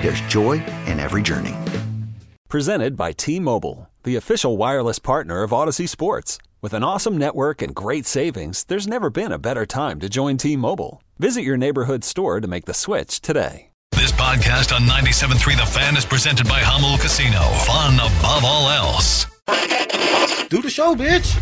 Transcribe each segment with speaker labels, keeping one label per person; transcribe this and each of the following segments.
Speaker 1: there's joy in every journey.
Speaker 2: Presented by T Mobile, the official wireless partner of Audacy Sports. With an awesome network and great savings, there's never been a better time to join T Mobile. Visit your neighborhood store to make the switch today.
Speaker 3: This podcast on 97.3 The Fan is presented by Jamul Casino. Fun above all else.
Speaker 4: Do the show, bitch.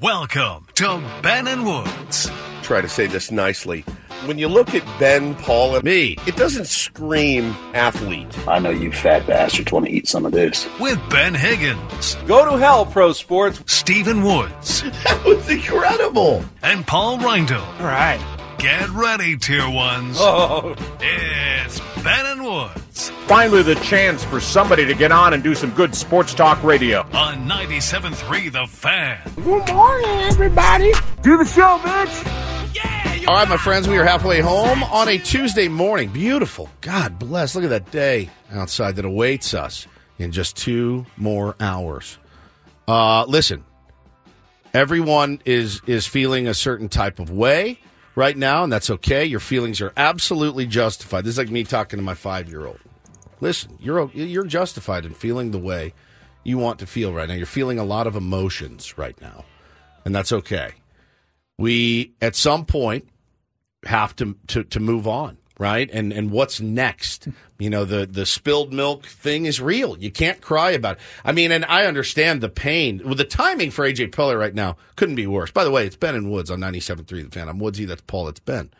Speaker 3: Welcome to Ben and Woods.
Speaker 4: Try to say this nicely. When you look at Ben, Paul, and me, it doesn't scream athlete.
Speaker 5: I know you fat bastards want to eat some of this.
Speaker 3: With Ben Higgins,
Speaker 6: Go to hell, pro sports.
Speaker 3: Stephen Woods,
Speaker 4: That was incredible.
Speaker 3: and Paul Reindl.
Speaker 6: All right.
Speaker 3: Get ready, tier ones.
Speaker 6: Oh,
Speaker 3: It's Ben and Woods
Speaker 7: Finally, the chance for somebody to get on and do some good sports talk radio.
Speaker 3: on 97.3 The Fan.
Speaker 7: Good morning, everybody. Do the show, bitch.
Speaker 4: All right, my friends, we are halfway home on a Tuesday morning. Beautiful. God bless. Look at that day outside that awaits us in just two more hours. Uh, listen, everyone is is feeling a certain type of way right now, and that's okay. Your feelings are absolutely justified. This is like me talking to my five year old. Listen, you're you're justified in feeling the way you want to feel right now. You're feeling a lot of emotions right now, and that's okay. We at some point have to to, to move on, right? And and what's next? You know, the the spilled milk thing is real. You can't cry about it. I mean, and I understand the pain. Well, the timing for AJ Preller right now couldn't be worse. By the way, it's Ben and Woods on 97.3 The Fan. I'm Woodsy. That's Paul. That's Ben.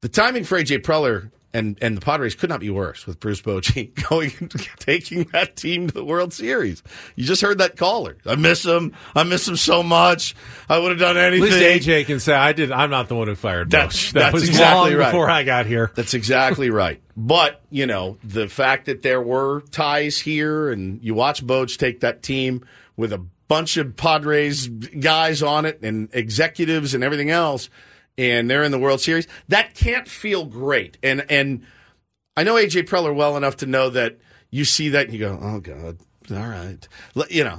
Speaker 4: The timing for AJ Preller and, and the Padres could not be worse with Bruce Bochy going taking that team to the World Series. You just heard that caller. I miss him. I miss him so much. I would have done anything.
Speaker 8: At least AJ can say I did. I'm not the one who fired
Speaker 4: That's-.
Speaker 8: That
Speaker 4: that's
Speaker 8: was
Speaker 4: exactly
Speaker 8: long
Speaker 4: right.
Speaker 8: before I got here.
Speaker 4: That's exactly right. But, you know, the fact that there were ties here and you watch Boch take that team with a bunch of Padres guys on it and executives and everything else, and they're in the World Series, that can't feel great. And and I know AJ Preller well enough to know that you see that and you go, oh, God, all right. You know,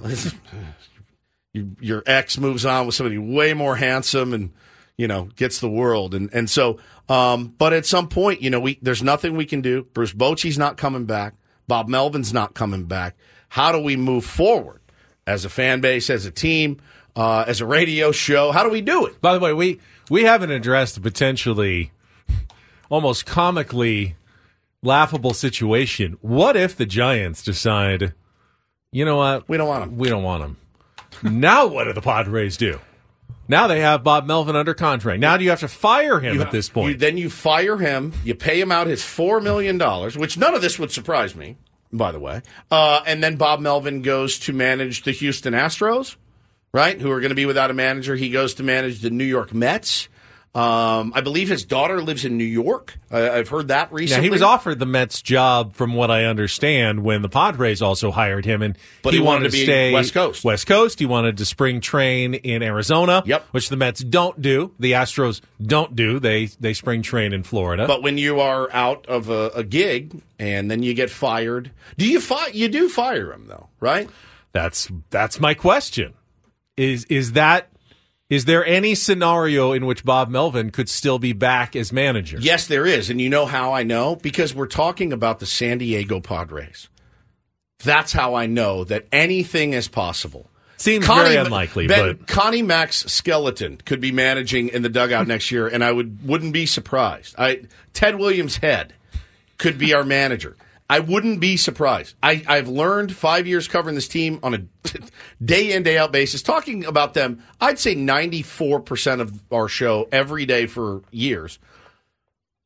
Speaker 4: you, your ex moves on with somebody way more handsome and you know gets the world. And and so um but at some point you know we there's nothing we can do. Bruce bochy's not coming back. Bob melvin's not coming back. How do we move forward as a fan base as a team uh as a radio show? How do we do it?
Speaker 8: By the way, we we haven't addressed the potentially almost comically laughable situation. What if the Giants decide, you know what?
Speaker 4: we don't want them
Speaker 8: We don't want them. now what do the Padres do? Now they have Bob Melvin under contract. Now do you have to fire him at this point?
Speaker 4: You, then you fire him. You pay him out his four million dollars, which none of this would surprise me, by the way. Uh, and then Bob Melvin goes to manage the Houston Astros, right? Who are going to be without a manager. He goes to manage the New York Mets. Um, I believe his daughter lives in New York. Uh, I've heard that
Speaker 8: Now,
Speaker 4: recently.
Speaker 8: he was offered the Mets job, from what I understand, when the Padres also hired him, and
Speaker 4: But he wanted to be
Speaker 8: stay
Speaker 4: West Coast.
Speaker 8: West Coast. He wanted to spring train in Arizona,
Speaker 4: Yep.
Speaker 8: which the Mets don't do. The Astros don't do. They they spring train in Florida.
Speaker 4: But when you are out of a, a gig and then you get fired, do you fire? You do fire him though, right?
Speaker 8: that's that's my question. Is is that is there any scenario in which Bob Melvin could still be back as manager?
Speaker 4: Yes, there is. And you know how I know? Because we're talking about the San Diego Padres. That's how I know that anything is possible.
Speaker 8: Seems very unlikely,
Speaker 4: Ben,
Speaker 8: but
Speaker 4: Connie Mack's skeleton could be managing in the dugout next year, and I would wouldn't be surprised. I Ted Williams' head could be our manager. I wouldn't be surprised. I, I've learned five years covering this team on a day in, day out basis, talking about them. I'd say 94% of our show every day for years.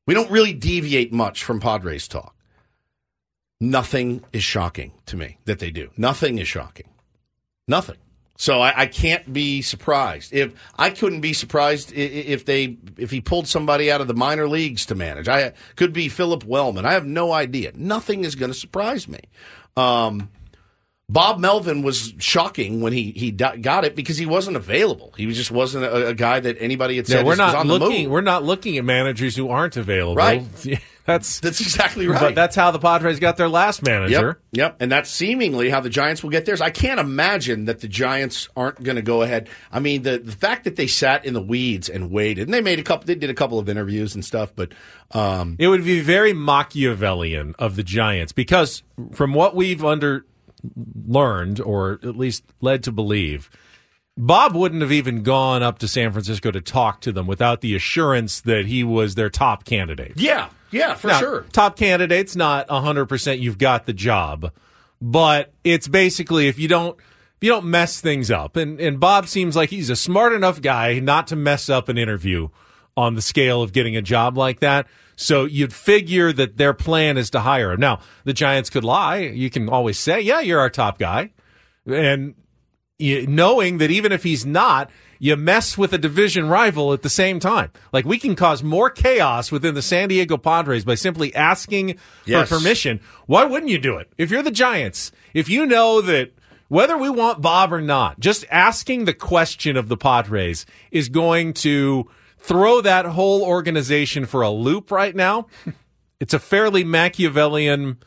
Speaker 4: We don't really deviate much from Padres talk. Nothing is shocking to me that they do. Nothing is shocking. Nothing. So I, I, can't be surprised. If I couldn't be surprised if they if he pulled somebody out of the minor leagues to manage, I could be Phillip Wellman. I have no idea. Nothing is going to surprise me. Um, Bob Melvin was shocking when he he got it because he wasn't available. He just wasn't a, a guy that anybody had said.
Speaker 8: we're not looking. We're not looking at managers who aren't available.
Speaker 4: Right.
Speaker 8: That's
Speaker 4: that's exactly right.
Speaker 8: But that's how the Padres got their last manager.
Speaker 4: Yep, yep. And that's seemingly how the Giants will get theirs. I can't imagine that the Giants aren't going to go ahead. I mean, the the fact that they sat in the weeds and waited, and they made a couple, they did a couple of interviews and stuff, but um,
Speaker 8: it would be very Machiavellian of the Giants because from what we've under learned, or at least led to believe. Bob wouldn't have even gone up to San Francisco to talk to them without the assurance that he was their top candidate.
Speaker 4: Yeah, yeah, for
Speaker 8: now,
Speaker 4: sure.
Speaker 8: Top candidate's not 100% you've got the job, but it's basically if you don't if you don't mess things up and and Bob seems like he's a smart enough guy not to mess up an interview on the scale of getting a job like that. So you'd figure that their plan is to hire him. Now, the Giants could lie. You can always say, "Yeah, you're our top guy." And knowing that even if he's not, you mess with a division rival at the same time. Like we can cause more chaos within the San Diego Padres by simply asking yes. for permission. Why wouldn't you do it? If you're the Giants, if you know that whether we want Bob or not, just asking the question of the Padres is going to throw that whole organization for a loop right now. It's a fairly Machiavellian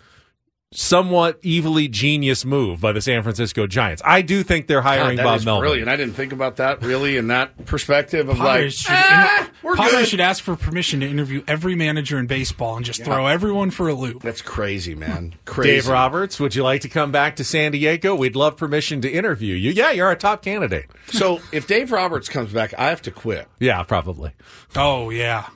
Speaker 8: somewhat evilly genius move by the San Francisco Giants. I do think they're hiring
Speaker 4: God,
Speaker 8: Bob Melvin.
Speaker 4: Brilliant. I didn't think about that really in that perspective of
Speaker 9: Padres
Speaker 4: like, should, ah, we're
Speaker 9: Padres
Speaker 4: good.
Speaker 9: should ask for permission to interview every manager in baseball and just yeah. throw everyone for a loop.
Speaker 4: That's crazy, man. Crazy.
Speaker 8: Dave Roberts, would you like to come back to San Diego? We'd love permission to interview you. Yeah, you're our top candidate.
Speaker 4: So if Dave Roberts comes back, I have to quit.
Speaker 8: Yeah, probably.
Speaker 9: Oh yeah.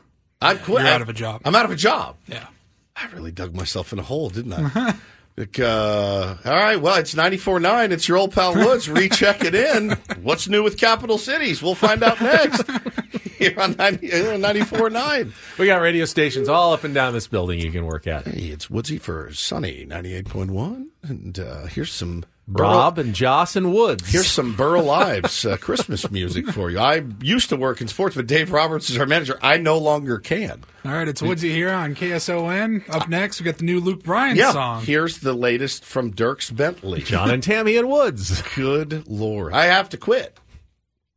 Speaker 4: I'm quit.
Speaker 9: You're out of a job.
Speaker 4: I'm out of a job.
Speaker 9: Yeah.
Speaker 4: I really dug myself in a hole, didn't I? Like, uh, all right, well, it's 94.9. It's your old pal Woods. Recheck it in. What's new with capital cities? We'll find out next. Here on 90, 94.9.
Speaker 8: We got radio stations all up and down this building you can work at.
Speaker 4: Hey, it's Woodsy for Sunny 98.1. And uh, here's some
Speaker 8: Rob and Joss and Woods.
Speaker 4: Here's some Burl Ives uh, Christmas music for you. I used to work in sports, but Dave Roberts is our manager. I no longer can.
Speaker 9: All right, it's Woodsy here on KSON. Up next, we got the new Luke Bryan
Speaker 4: yeah,
Speaker 9: song.
Speaker 4: Here's the latest from Dierks Bentley.
Speaker 8: John and Tammy and Woods.
Speaker 4: Good Lord. I have to quit.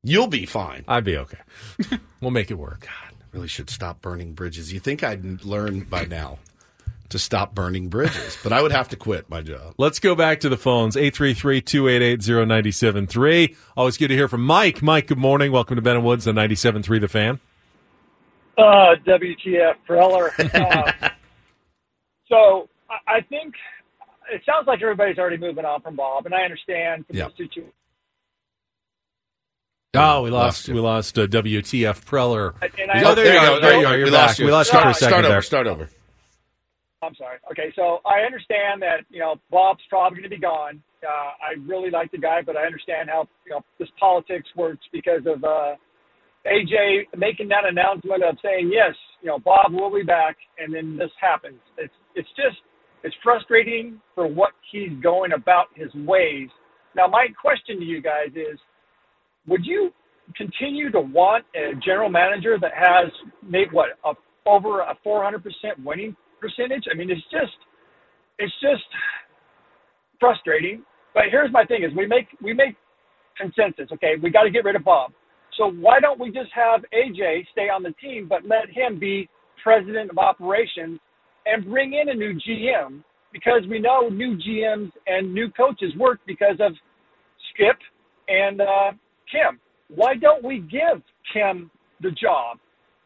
Speaker 4: You'll be fine.
Speaker 8: I'd be okay. we'll make it work.
Speaker 4: God, really should stop burning bridges. You think I'd learn by now to stop burning bridges, but I would have to quit my job.
Speaker 8: Let's go back to the phones 833-288-0973. Always good to hear from Mike. Mike, good morning. Welcome to Ben and Woods on 97.3 The Fan.
Speaker 10: Uh, WTF, Preller. Uh, so I think it sounds like everybody's already moving on from Bob, and I understand from
Speaker 4: yep.
Speaker 10: the situation.
Speaker 8: Oh, we lost. lost we lost uh, WTF Preller.
Speaker 10: And
Speaker 8: oh, there, you go. There you are. You're we back. Lost you. We lost you for a second
Speaker 4: start
Speaker 8: there.
Speaker 4: Over, start over.
Speaker 10: I'm sorry. Okay, so I understand that you know Bob's probably going to be gone. Uh, I really like the guy, but I understand how you know this politics works because of uh, AJ making that announcement of saying yes, you know Bob will be back, and then this happens. It's it's just it's frustrating for what he's going about his ways. Now, my question to you guys is, would you continue to want a general manager that has made what a, over a 400% winning percentage. I mean, it's just it's just frustrating. But here's my thing: is we make we make consensus. Okay, we got to get rid of Bob. So why don't we just have AJ stay on the team, but let him be president of operations and bring in a new GM because we know new GMs and new coaches work because of Skip and uh, Kim. Why don't we give Kim the job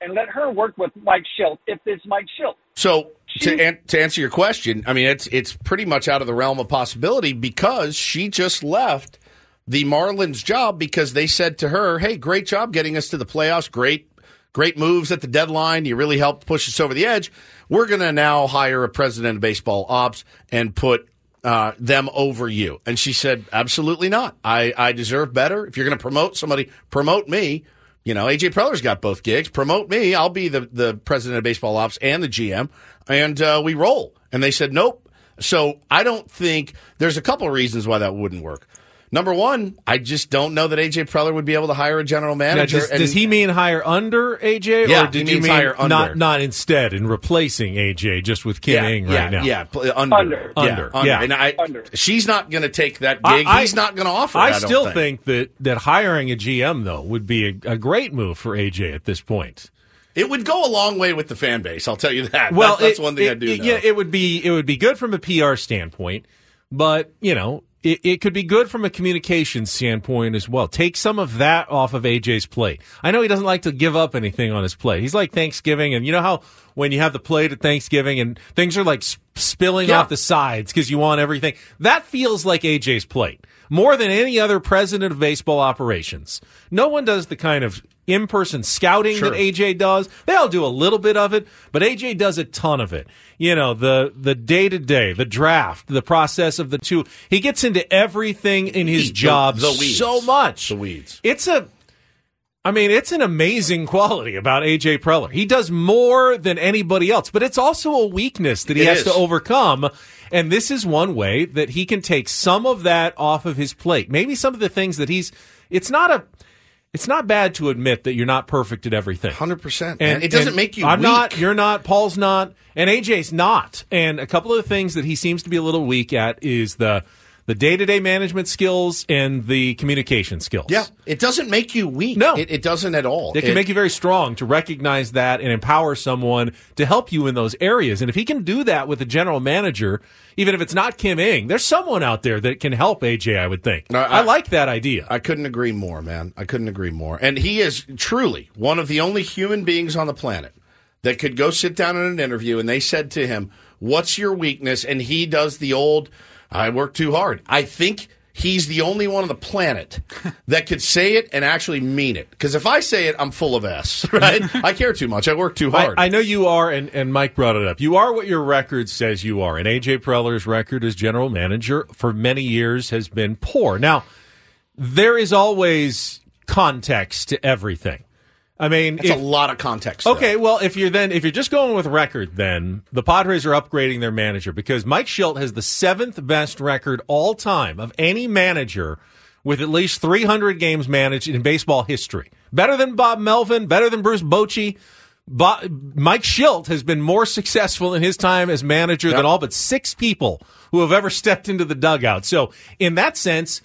Speaker 10: and let her work with Mike Shildt if it's Mike Shildt?
Speaker 4: So to, an- to answer your question, I mean it's it's pretty much out of the realm of possibility because she just left the Marlins job because they said to her, "Hey, great job getting us to the playoffs. Great great moves at the deadline. You really helped push us over the edge. We're going to now hire a president of baseball ops and put uh, them over you. And she said, absolutely not. I, I deserve better. If you're going to promote somebody, promote me. You know, AJ Preller's got both gigs. Promote me. I'll be the, the president of baseball ops and the GM. And uh, we roll. And they said, nope. So I don't think there's a couple of reasons why that wouldn't work. Number one, I just don't know that AJ Preller would be able to hire a general
Speaker 8: Now,
Speaker 4: manager.
Speaker 8: does,
Speaker 4: and-
Speaker 8: does he mean hire under AJ,
Speaker 4: Yeah,
Speaker 8: or did
Speaker 4: he
Speaker 8: you mean
Speaker 4: hire under.
Speaker 8: not not instead and replacing AJ just with Kim
Speaker 4: yeah,
Speaker 8: Ng
Speaker 4: yeah,
Speaker 8: right now?
Speaker 4: Yeah, pl- uh, under,
Speaker 10: Under.
Speaker 4: yeah,
Speaker 8: Under,
Speaker 4: under.
Speaker 8: yeah.
Speaker 4: And I,
Speaker 10: Under.
Speaker 4: she's not going to take that gig.
Speaker 8: I-
Speaker 4: He's not going to offer. it,
Speaker 8: I,
Speaker 4: I don't
Speaker 8: still
Speaker 4: think.
Speaker 8: think. that that hiring a GM though would be a, a great move for AJ at this point.
Speaker 4: it would go a long way with the fan base. I'll tell you that.
Speaker 8: Well,
Speaker 4: that's, that's
Speaker 8: it-
Speaker 4: one thing
Speaker 8: it,
Speaker 4: I do.
Speaker 8: it-
Speaker 4: know.
Speaker 8: yeah, it would be it would be good from a PR standpoint, but you know. It, it could be good from a communication standpoint as well. Take some of that off of AJ's plate. I know he doesn't like to give up anything on his plate. He's like Thanksgiving, and you know how when you have the plate at Thanksgiving and things are like spilling
Speaker 4: Yeah.
Speaker 8: off the sides because you want everything. That feels like AJ's plate more than any other president of baseball operations. No one does the kind of in-person scouting
Speaker 4: Sure.
Speaker 8: that AJ does. They all do a little bit of it, but AJ does a ton of it. You know, the the day-to-day, the draft, the process of the two. He gets into everything in his
Speaker 4: The-
Speaker 8: job
Speaker 4: the
Speaker 8: so much.
Speaker 4: The weeds.
Speaker 8: It's a I mean, it's an amazing quality about AJ Preller. He does more than anybody else, but it's also a weakness that he
Speaker 4: It
Speaker 8: has
Speaker 4: is.
Speaker 8: to overcome. And this is one way that he can take some of that off of his plate. Maybe some of the things that he's it's not a it's not bad to admit that you're not perfect at everything.
Speaker 4: Hundred percent.
Speaker 8: And
Speaker 4: it doesn't make you.
Speaker 8: I'm
Speaker 4: weak.
Speaker 8: not. You're not. Paul's not. And AJ's not. And a couple of the things that he seems to be a little weak at is the the day to day management skills and the communication skills.
Speaker 4: Yeah, it doesn't make you weak.
Speaker 8: No.
Speaker 4: it, it doesn't at all.
Speaker 8: It can
Speaker 4: It-
Speaker 8: make you very strong to recognize that and empower someone to help you in those areas. And if he can do that with a general manager, even if it's not Kim Ng, there's someone out there that can help AJ, I would think.
Speaker 4: No,
Speaker 8: I,
Speaker 4: I-
Speaker 8: like that idea.
Speaker 4: I couldn't agree more, man. I couldn't agree more. And he is truly one of the only human beings on the planet that could go sit down in an interview and they said to him, What's your weakness? And he does the old, I work too hard. I think he's the only one on the planet that could say it and actually mean it. Because if I say it, I'm full of S, right? I care too much. I work too hard.
Speaker 8: I, I know you are, and, and Mike brought it up. You are what your record says you are. And AJ Preller's record as general manager for many years has been poor. Now, there is always context to everything. I mean, if-
Speaker 4: a lot of context. though.
Speaker 8: Okay, well, if you're then if you're just going with record, then the Padres are upgrading their manager because Mike Shildt has the seventh best record all time of any manager with at least 300 games managed in baseball history. Better than Bob Melvin, better than Bruce Bochy. Bo- Mike Shildt has been more successful in his time as manager
Speaker 4: Yep.
Speaker 8: than all but six people who have ever stepped into the dugout. So, in that sense,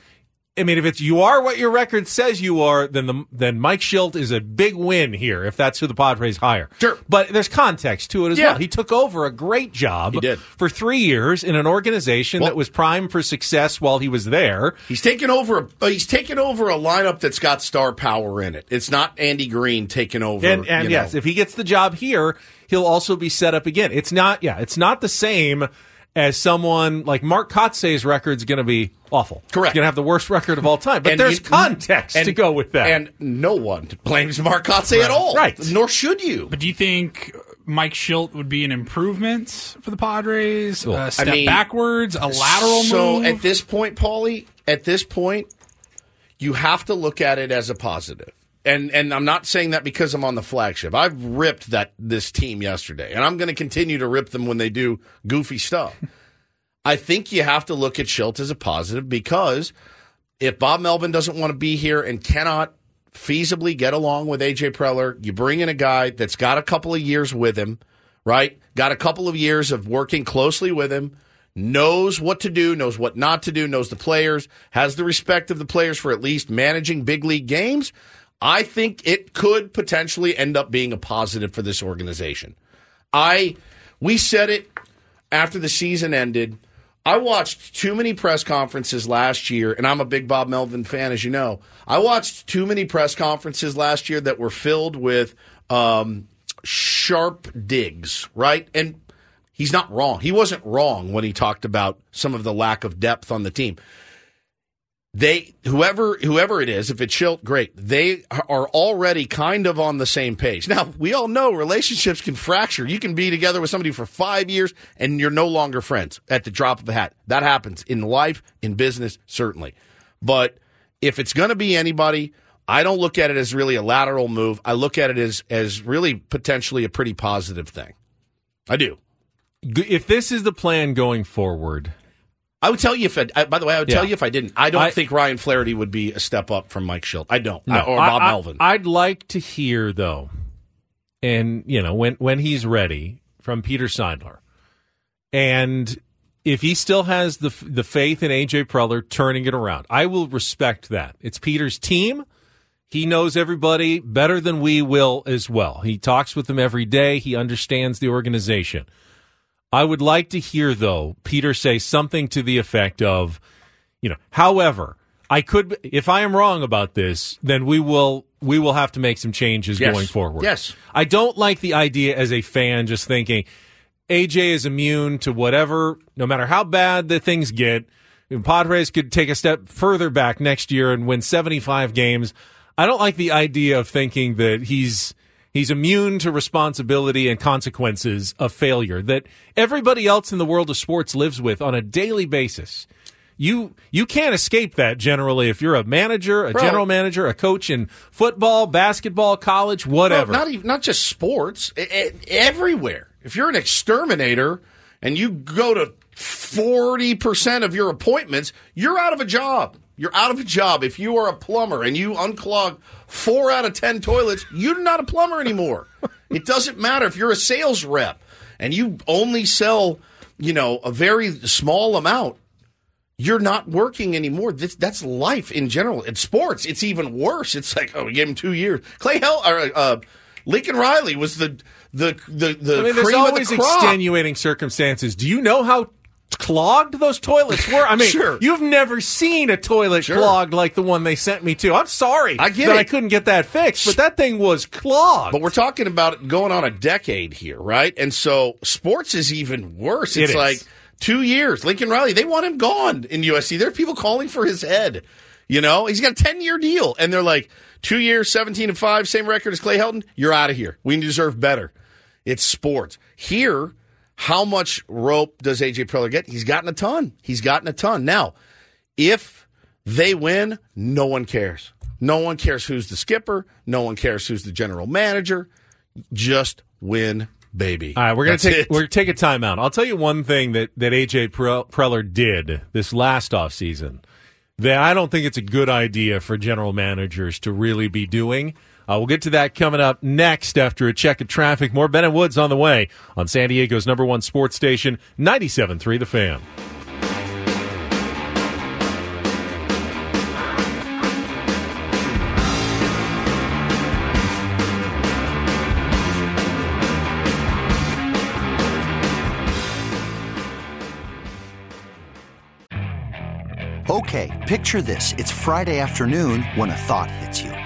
Speaker 8: I mean, if it's you are what your record says you are, then the then Mike Shildt is a big win here if that's who the Padres hire.
Speaker 4: Sure.
Speaker 8: but there's context to it as
Speaker 4: Yeah.
Speaker 8: well. He took over a great job
Speaker 4: He did.
Speaker 8: for three years in an organization
Speaker 4: Well-
Speaker 8: that was primed for success while he was there.
Speaker 4: He's taken over. A, uh, he's taken over a lineup that's got star power in it. It's not Andy Green taking over.
Speaker 8: And, and yes,
Speaker 4: know.
Speaker 8: if he gets the job here, he'll also be set up again. It's not, yeah, it's not the same as someone like Mark Kotsay's record's going to be awful.
Speaker 4: Correct.
Speaker 8: Going to have the worst record of all time. But
Speaker 4: And
Speaker 8: there's
Speaker 4: you-
Speaker 8: context
Speaker 4: and-
Speaker 8: to go with that.
Speaker 4: And no one blames Mark Kotsay at all.
Speaker 8: Right.
Speaker 4: Nor should you.
Speaker 9: But do you think Mike Shildt would be an improvement for the Padres? A step
Speaker 4: mean,
Speaker 9: backwards? A lateral
Speaker 4: so
Speaker 9: move?
Speaker 4: at this point, Paulie, at this point, you have to look at it as a positive. And and I'm not saying that because I'm on the flagship. I've ripped that this team yesterday, and I'm going to continue to rip them when they do goofy stuff. I think you have to look at Shildt as a positive because if Bob Melvin doesn't want to be here and cannot feasibly get along with AJ Preller, you bring in a guy that's got a couple of years with him, right? Got a couple of years of working closely with him, knows what to do, knows what not to do, knows the players, has the respect of the players for at least managing big league games. I think it could potentially end up being a positive for this organization. I we said it after the season ended. I watched too many press conferences last year, and I'm a big Bob Melvin fan, as you know. I watched too many press conferences last year that were filled with um, sharp digs, right? And he's not wrong. He wasn't wrong when he talked about some of the lack of depth on the team. They whoever whoever it is, if it's Shildt, great. They are already kind of on the same page. Now we all know relationships can fracture. You can be together with somebody for five years and you're no longer friends at the drop of a hat. That happens in life, in business, certainly. But if it's going to be anybody, I don't look at it as really a lateral move. I look at it as as really potentially a pretty positive thing. I do.
Speaker 8: If this is the plan going forward,
Speaker 4: I would tell you if. I, by the way, I would
Speaker 8: Yeah.
Speaker 4: tell you if I didn't. I don't
Speaker 8: I-
Speaker 4: think Ryan Flaherty would be a step up from Mike Shildt. I don't,
Speaker 8: No,
Speaker 4: I- or Bob Melvin.
Speaker 8: I'd like to hear though, and you know when when he's ready from Peter Seidler, and if he still has the the faith in AJ Preller turning it around, I will respect that. It's Peter's team. He knows everybody better than we will as well. He talks with them every day. He understands the organization. I would like to hear though Peter say something to the effect of, you know, however, I could if I am wrong about this, then we will we will have to make some changes
Speaker 4: Yes.
Speaker 8: going forward.
Speaker 4: Yes.
Speaker 8: I don't like the idea as a fan just thinking AJ is immune to whatever no matter how bad the things get. And Padres could take a step further back next year and win 75 games. I don't like the idea of thinking that he's he's immune to responsibility and consequences of failure that everybody else in the world of sports lives with on a daily basis. You you can't escape that generally if you're a manager, a
Speaker 4: Bro.
Speaker 8: general manager, a coach in football, basketball, college, whatever.
Speaker 4: Not even not just sports, e- e- everywhere. If you're an exterminator and you go to forty percent of your appointments, you're out of a job. You're out of a job. If you are a plumber and you unclog four out of ten toilets, you're not a plumber anymore. it doesn't matter if you're a sales rep and you only sell, you know, a very small amount you're not working anymore. This, that's life in general. In sports, it's even worse. It's like, oh, we gave him two years. Clay Hell or uh, Lincoln Riley was the the the the
Speaker 8: I mean, there's always
Speaker 4: of the crop.
Speaker 8: extenuating circumstances. Do you know how clogged those toilets were? I mean,
Speaker 4: Sure.
Speaker 8: you've never seen a toilet
Speaker 4: Sure.
Speaker 8: clogged like the one they sent me to. I'm sorry
Speaker 4: I get
Speaker 8: that
Speaker 4: it.
Speaker 8: I couldn't get that fixed, but that thing was clogged.
Speaker 4: But we're talking about going on a decade here, right? And so sports is even worse.
Speaker 8: It
Speaker 4: It's
Speaker 8: is.
Speaker 4: like two years. Lincoln Riley, they want him gone in USC. There are people calling for his head. You know, he's got a 10 year deal. And they're like, two years, 17 and 5, same record as Clay Helton. You're out of here. We deserve better. It's sports. Here, how much rope does AJ Preller get? He's gotten a ton. He's gotten a ton. Now, if they win, no one cares. No one cares who's the skipper. No one cares who's the general manager. Just win, baby.
Speaker 8: All right, we're gonna
Speaker 4: That's
Speaker 8: take
Speaker 4: it.
Speaker 8: we're gonna take a timeout. I'll tell you one thing that that AJ Preller did this last offseason that I don't think it's a good idea for general managers to really be doing. Uh, we'll get to that coming up next after a check of traffic. More Ben and Woods on the way on San Diego's number one sports station, 97.3 The Fan.
Speaker 1: Okay, picture this. It's Friday afternoon when a thought hits you.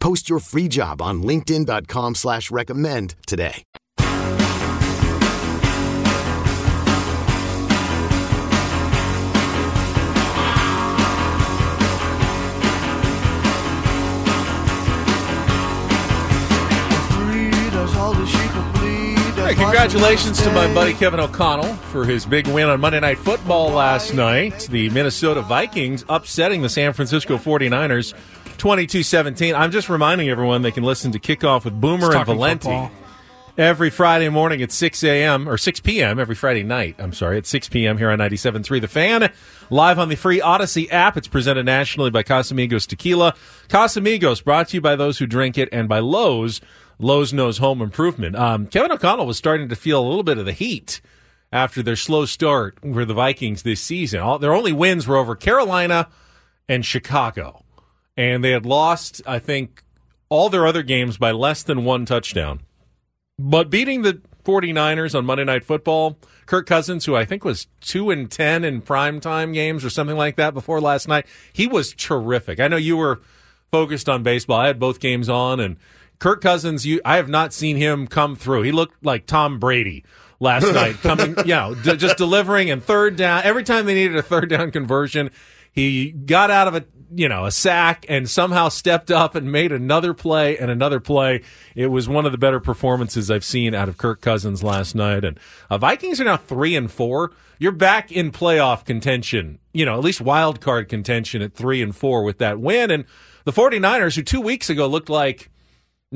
Speaker 11: Post your free job on linkedin.com slash recommend today.
Speaker 8: Hey, congratulations to my buddy Kevin O'Connell for his big win on Monday Night Football last night. The Minnesota Vikings upsetting the San Francisco 49ers 22 17. I'm just reminding everyone they can listen to Kickoff with Boomer and Valenti
Speaker 9: football.
Speaker 8: every Friday morning at 6 a.m. or 6 p.m. every Friday night. I'm sorry, at 6 p.m. here on 97.3 The Fan. Live on the free Audacy app. It's presented nationally by Casamigos Tequila. Casamigos brought to you by those who drink it and by Lowe's. Lowe's knows home improvement. Um, Kevin O'Connell was starting to feel a little bit of the heat after their slow start for the Vikings this season. All, their only wins were over Carolina and Chicago. And they had lost, I think, all their other games by less than one touchdown. But beating the 49ers on Monday Night Football, Kirk Cousins, who I think was 2 and 10 in primetime games or something like that before last night, he was terrific. I know you were focused on baseball. I had both games on and Kirk Cousins, you I have not seen him come through. He looked like Tom Brady last night, coming, you know, d- just delivering and third down. Every time they needed a third down conversion, he got out of a you know a sack and somehow stepped up and made another play and another play. It was one of the better performances I've seen out of Kirk Cousins last night. And uh, Vikings are now three and four. You're back in playoff contention, you know, at least wild card contention at three and four with that win. And the 49ers, who two weeks ago looked like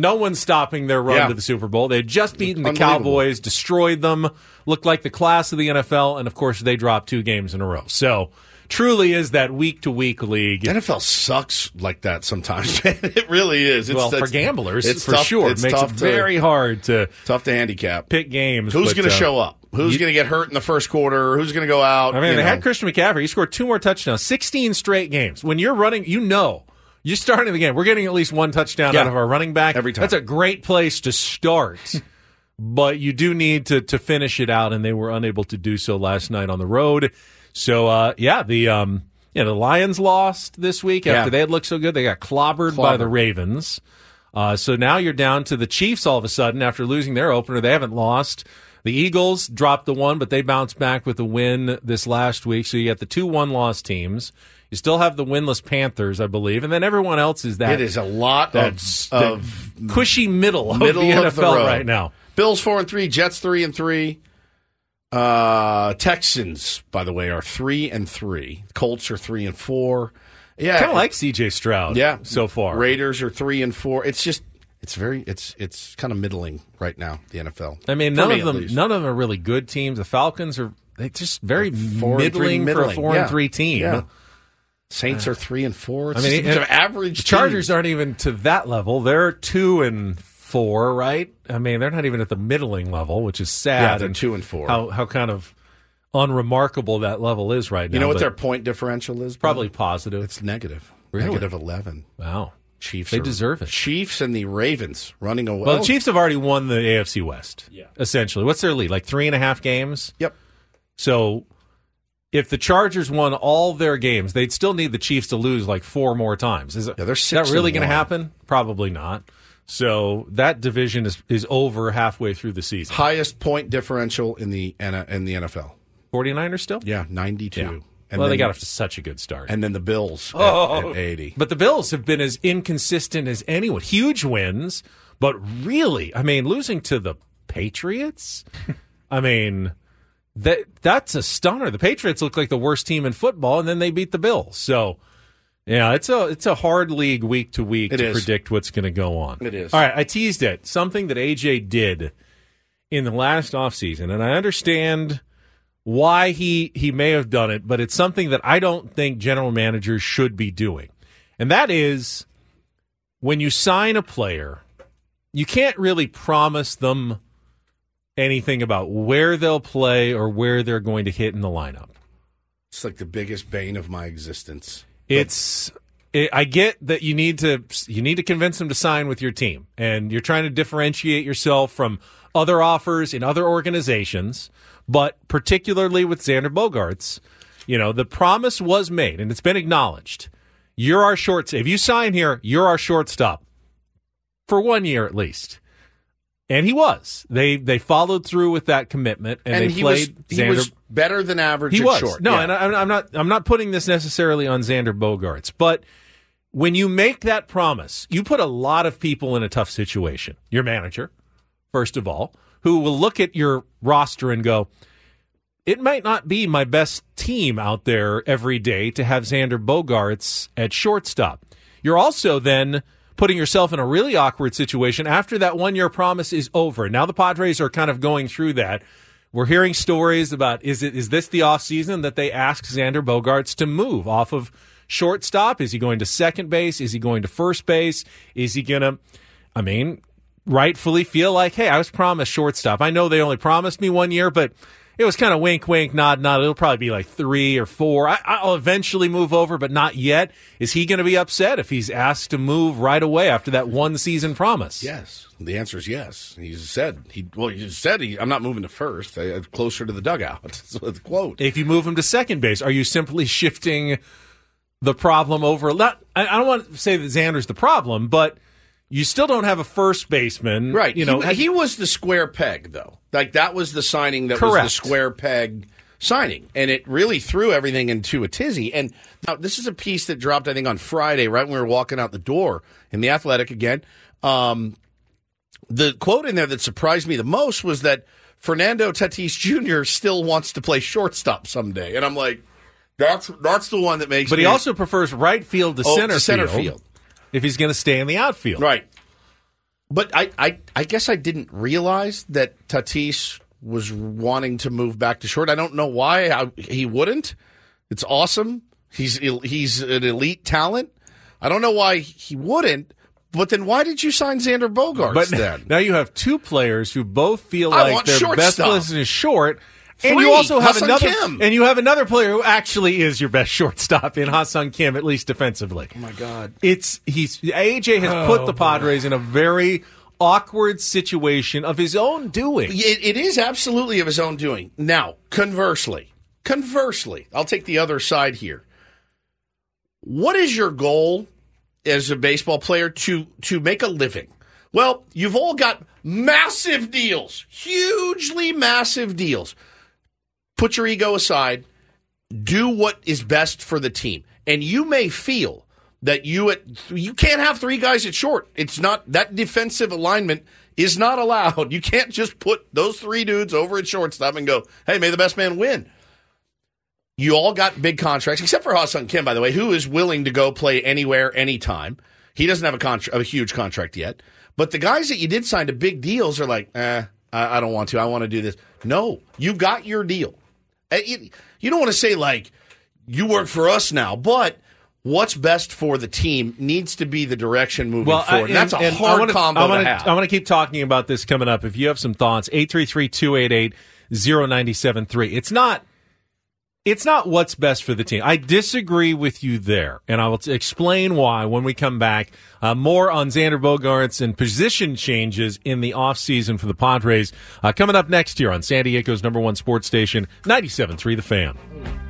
Speaker 8: no one's stopping their run
Speaker 4: Yeah.
Speaker 8: to the Super Bowl. They had just beaten the Cowboys, destroyed them, looked like the class of the NFL, and of course they dropped two games in a row. So truly is that week to week league.
Speaker 4: NFL sucks like that sometimes. it really is. It's,
Speaker 8: well, for gamblers,
Speaker 4: it's
Speaker 8: for
Speaker 4: tough-
Speaker 8: sure,
Speaker 4: It's
Speaker 8: it makes
Speaker 4: tough
Speaker 8: it
Speaker 4: to-
Speaker 8: very hard to
Speaker 4: tough to handicap.
Speaker 8: pick games.
Speaker 4: Who's going to
Speaker 8: uh,
Speaker 4: show up? Who's going to get hurt in the first quarter? Who's going to go out?
Speaker 8: I mean, they
Speaker 4: know.
Speaker 8: had Christian McCaffrey. He scored two more touchdowns, 16 straight games. When you're running, you know, you're starting the game. We're getting at least one touchdown
Speaker 4: Yeah.
Speaker 8: out of our running back.
Speaker 4: Every time.
Speaker 8: That's a great place to start. but you do need to, to finish it out, and they were unable to do so last night on the road. So, uh, yeah, the um, yeah, the Lions lost this week after
Speaker 4: Yeah.
Speaker 8: they had looked so good. They got clobbered, by the Ravens. Uh, so now you're down to the Chiefs all of a sudden after losing their opener. They haven't lost. The Eagles dropped the one, but they bounced back with a win this last week. So you got the two one loss teams. You still have the winless Panthers, I believe, and then everyone else is that
Speaker 4: It is a lot
Speaker 8: that's
Speaker 4: of,
Speaker 8: that
Speaker 4: of
Speaker 8: cushy middle,
Speaker 4: middle
Speaker 8: of the NFL
Speaker 4: of the
Speaker 8: right now.
Speaker 4: Bills four and three, Jets three and three. Uh, Texans, by the way, are three and three. Colts are three and four. Yeah,
Speaker 8: Kind of like CJ Stroud,
Speaker 4: yeah,
Speaker 8: so far.
Speaker 4: Raiders are three and four. It's just it's very it's it's kind of middling right now. The NFL.
Speaker 8: I mean, none
Speaker 4: me,
Speaker 8: of them, none of them are really good teams. The Falcons are they just very
Speaker 4: three,
Speaker 8: middling, for a four
Speaker 4: Yeah.
Speaker 8: and three team.
Speaker 4: Yeah. Saints uh, are three and four. It's
Speaker 8: I mean,
Speaker 4: just a bunch of average.
Speaker 8: The Chargers aren't even to that level. They're two and four, right? I mean, they're not even at the middling level, which is sad.
Speaker 4: Yeah, they're two and four.
Speaker 8: How how kind of unremarkable that level is right now.
Speaker 4: You know what their point differential is?
Speaker 8: probably positive.
Speaker 4: It's negative.
Speaker 8: Really?
Speaker 4: Negative eleven.
Speaker 8: wow.
Speaker 4: Chiefs.
Speaker 8: They
Speaker 4: are-
Speaker 8: deserve it.
Speaker 4: Chiefs and the Ravens running away.
Speaker 8: Well, the oh. Chiefs have already won the AFC West. Yeah. Essentially, what's their lead? Like three and a half games.
Speaker 4: Yep.
Speaker 8: So, if the Chargers won all their games, they'd still need the Chiefs to lose like four more times. Is, it-
Speaker 4: Yeah,
Speaker 8: that really going to happen? Probably not. So that division is is over halfway through the season.
Speaker 4: highest point differential in the in the NFL.
Speaker 8: 49ers still?
Speaker 4: Yeah, ninety two.
Speaker 8: Yeah.
Speaker 4: And
Speaker 8: well,
Speaker 4: then,
Speaker 8: they got off to such a good start.
Speaker 4: and then the Bills at-
Speaker 8: Oh.
Speaker 4: at, eighty.
Speaker 8: But the Bills have been as inconsistent as anyone. Huge wins, but really, I mean, losing to the Patriots. I mean, that that's a stunner. The Patriots look like the worst team in football, and then they beat the Bills. So, yeah, it's a it's a hard league week to week
Speaker 4: It
Speaker 8: to
Speaker 4: is.
Speaker 8: predict what's going to go on.
Speaker 4: It is.
Speaker 8: All right, I teased it. Something that AJ did in the last offseason, and I understand why he he may have done it, but it's something that I don't think general managers should be doing. And that is when you sign a player, you can't really promise them anything about where they'll play or where they're going to hit in the lineup.
Speaker 4: It's like the biggest bane of my existence.
Speaker 8: It's it, I get that you need to you need to convince them to sign with your team, and you're trying to differentiate yourself from other offers in other organizations. But particularly with Xander Bogaerts, you know the promise was made, and it's been acknowledged. You're our short. If you sign here, you're our shortstop. for one year at least. And he was. They they followed through with that commitment, and,
Speaker 4: And
Speaker 8: they
Speaker 4: he
Speaker 8: played
Speaker 4: was he
Speaker 8: Xander.
Speaker 4: was better than average.
Speaker 8: He
Speaker 4: at
Speaker 8: was
Speaker 4: short.
Speaker 8: no,
Speaker 4: Yeah.
Speaker 8: and I, I'm not. I'm not putting this necessarily on Xander Bogaerts, but when you make that promise, you put a lot of people in a tough situation. Your manager, first of all, who will look at your roster and go, "It might not be my best team out there every day to have Xander Bogaerts at shortstop." You're also then putting yourself in a really awkward situation after that one year promise is over. Now the Padres are kind of going through that. We're hearing stories about is it is this the offseason that they ask Xander Bogaerts to move off of shortstop? Is he going to second base? Is he going to first base? Is he going to I mean, rightfully feel like, hey, I was promised shortstop. I know they only promised me one year, but it was kind of wink, wink, nod, nod. It'll probably be like three or four. I, I'll eventually move over, but not yet. Is he going to be upset if he's asked to move right away after that one season promise?
Speaker 4: Yes, the answer is yes. He said he well. He said he, I'm not moving to first. I, I'm closer to the dugout. The quote.
Speaker 8: If you move him to second base, are you simply shifting the problem over? Not, I I don't want to say that Xander's the problem, but you still don't have a first baseman,
Speaker 4: Right.
Speaker 8: You know,
Speaker 4: he, he was the square peg, though. Like that was the signing that was the square peg signing, and it really threw everything into a tizzy. And now this is a piece that dropped, I think, on Friday, right when we were walking out the door in the Athletic again. Um, the quote in there that surprised me the most was that Fernando Tatis Jr. still wants to play shortstop someday, and I'm like, that's that's the one that makes.
Speaker 8: but he also prefers right field to
Speaker 4: Oh,
Speaker 8: center,
Speaker 4: to center
Speaker 8: field,
Speaker 4: field.
Speaker 8: If he's going to stay in the outfield.
Speaker 4: Right. But I, I, I guess I didn't realize that Tatis was wanting to move back to short. I don't know why I, he wouldn't. It's awesome. He's he's an elite talent. I don't know why he wouldn't. But then why did you sign Xander Bogaerts
Speaker 8: But
Speaker 4: then?
Speaker 8: now you have two players who both feel
Speaker 4: I
Speaker 8: like their best position is short. And you also have
Speaker 4: Ha-Seong
Speaker 8: another,
Speaker 4: Kim.
Speaker 8: and you have another player who actually is your best shortstop in Ha-Seong Kim, at least defensively.
Speaker 4: Oh my God!
Speaker 8: It's he's AJ has
Speaker 4: Oh,
Speaker 8: put the oh, Padres in a very awkward situation of his own doing.
Speaker 4: It, it is absolutely of his own doing. Now, conversely, conversely, I'll take the other side here. What is your goal as a baseball player to to make a living? Well, you've all got massive deals, hugely massive deals. Put your ego aside. Do what is best for the team. And you may feel that you at you can't have three guys at short. It's not that defensive alignment is not allowed. You can't just put those three dudes over at shortstop and go, "Hey, may the best man win." You all got big contracts, except for Ha-Seong Kim, by the way, who is willing to go play anywhere, anytime. He doesn't have a, contra- a huge contract yet. But the guys that you did sign to big deals are like, eh, I, I don't want to. I want to do this. No, you got your deal. Eh, You, don't want to say, like, you work for us now, but what's best for the team needs to be the direction moving
Speaker 8: Well,
Speaker 4: forward.
Speaker 8: I-
Speaker 4: and that's a
Speaker 8: and
Speaker 4: hard
Speaker 8: I wanna,
Speaker 4: combo
Speaker 8: I wanna,
Speaker 4: to have.
Speaker 8: I want to keep talking about this coming up. If you have some thoughts, 833-288-0973. It's not it's not what's best for the team. I disagree with you there, and I will t- explain why when we come back. Uh, more on Xander Bogaerts and position changes in the offseason for the Padres uh, coming up next year on San Diego's number one sports station, 97.3 The Fan.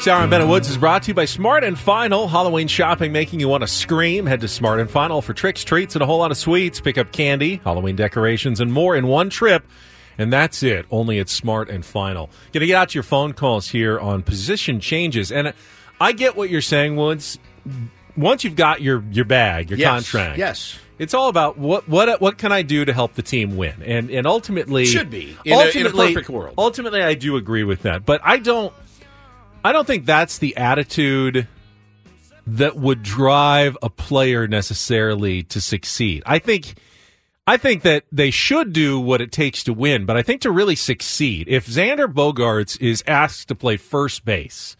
Speaker 8: Sour and Bennett Woods is brought to you by Smart and Final. Halloween shopping making you want to scream. Head to Smart and Final for tricks, treats, and a whole lot of sweets. Pick up candy, Halloween decorations, and more in one trip. And that's it. Only at Smart and Final. To get out to your phone calls here on position changes. And I get what you're saying, Woods. Once you've got your your bag, your
Speaker 4: Yes,
Speaker 8: contract,
Speaker 4: yes.
Speaker 8: it's all about what what what can I do to help the team win, and and ultimately
Speaker 4: Should be, in a- in a perfect world.
Speaker 8: Ultimately, I do agree with that, but I don't. I don't think that's the attitude that would drive a player necessarily to succeed. I think I think that they should do what it takes to win, but I think to really succeed, if Xander Bogaerts is asked to play first base,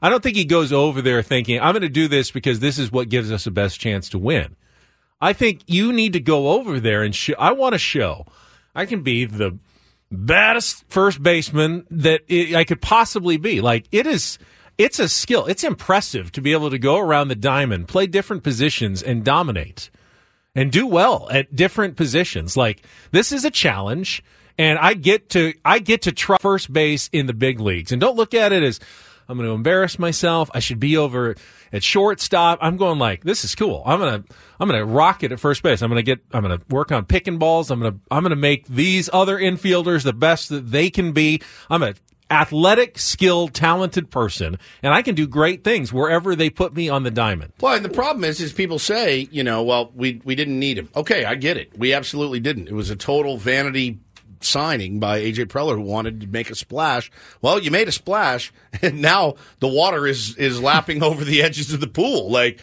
Speaker 8: I don't think he goes over there thinking, I'm going to do this because this is what gives us the best chance to win. I think you need to go over there and show, I want to show I can be the baddest first baseman that i I could possibly be. Like it is, it's a skill. It's impressive to be able to go around the diamond, play different positions, and dominate and do well at different positions. Like this is a challenge, and I get to I get to try first base in the big leagues. And don't look at it as I'm going to embarrass myself. I should be over at shortstop. I'm going like this is cool. I'm gonna I'm gonna rock it at first base. I'm gonna get I'm gonna work on picking balls. I'm gonna I'm gonna make these other infielders the best that they can be. I'm a athletic, skilled, talented person, and I can do great things wherever they put me on the diamond.
Speaker 4: Well, and the problem is, is people say, you know, well, we we didn't need him. Okay, I get it. We absolutely didn't. It was a total vanity signing by AJ Preller, who wanted to make a splash. Well, you made a splash, and now the water is is lapping over the edges of the pool, like.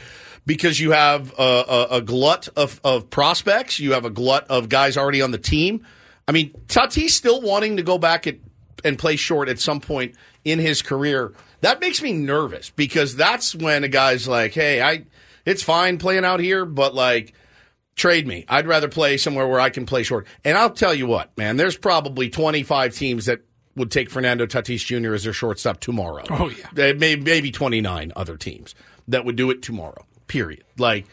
Speaker 4: Because you have a, a, a glut of, of prospects, you have a glut of guys already on the team. I mean, Tatis still wanting to go back at, and play short at some point in his career. That makes me nervous because that's when a guy's like, "Hey, I, it's fine playing out here, but like, trade me. I'd rather play somewhere where I can play short." And I'll tell you what, man, there's probably 25 teams that would take Fernando Tatis Jr. as their shortstop tomorrow.
Speaker 9: Oh, yeah.
Speaker 4: There may, maybe 29 other teams that would do it tomorrow. Period. Like,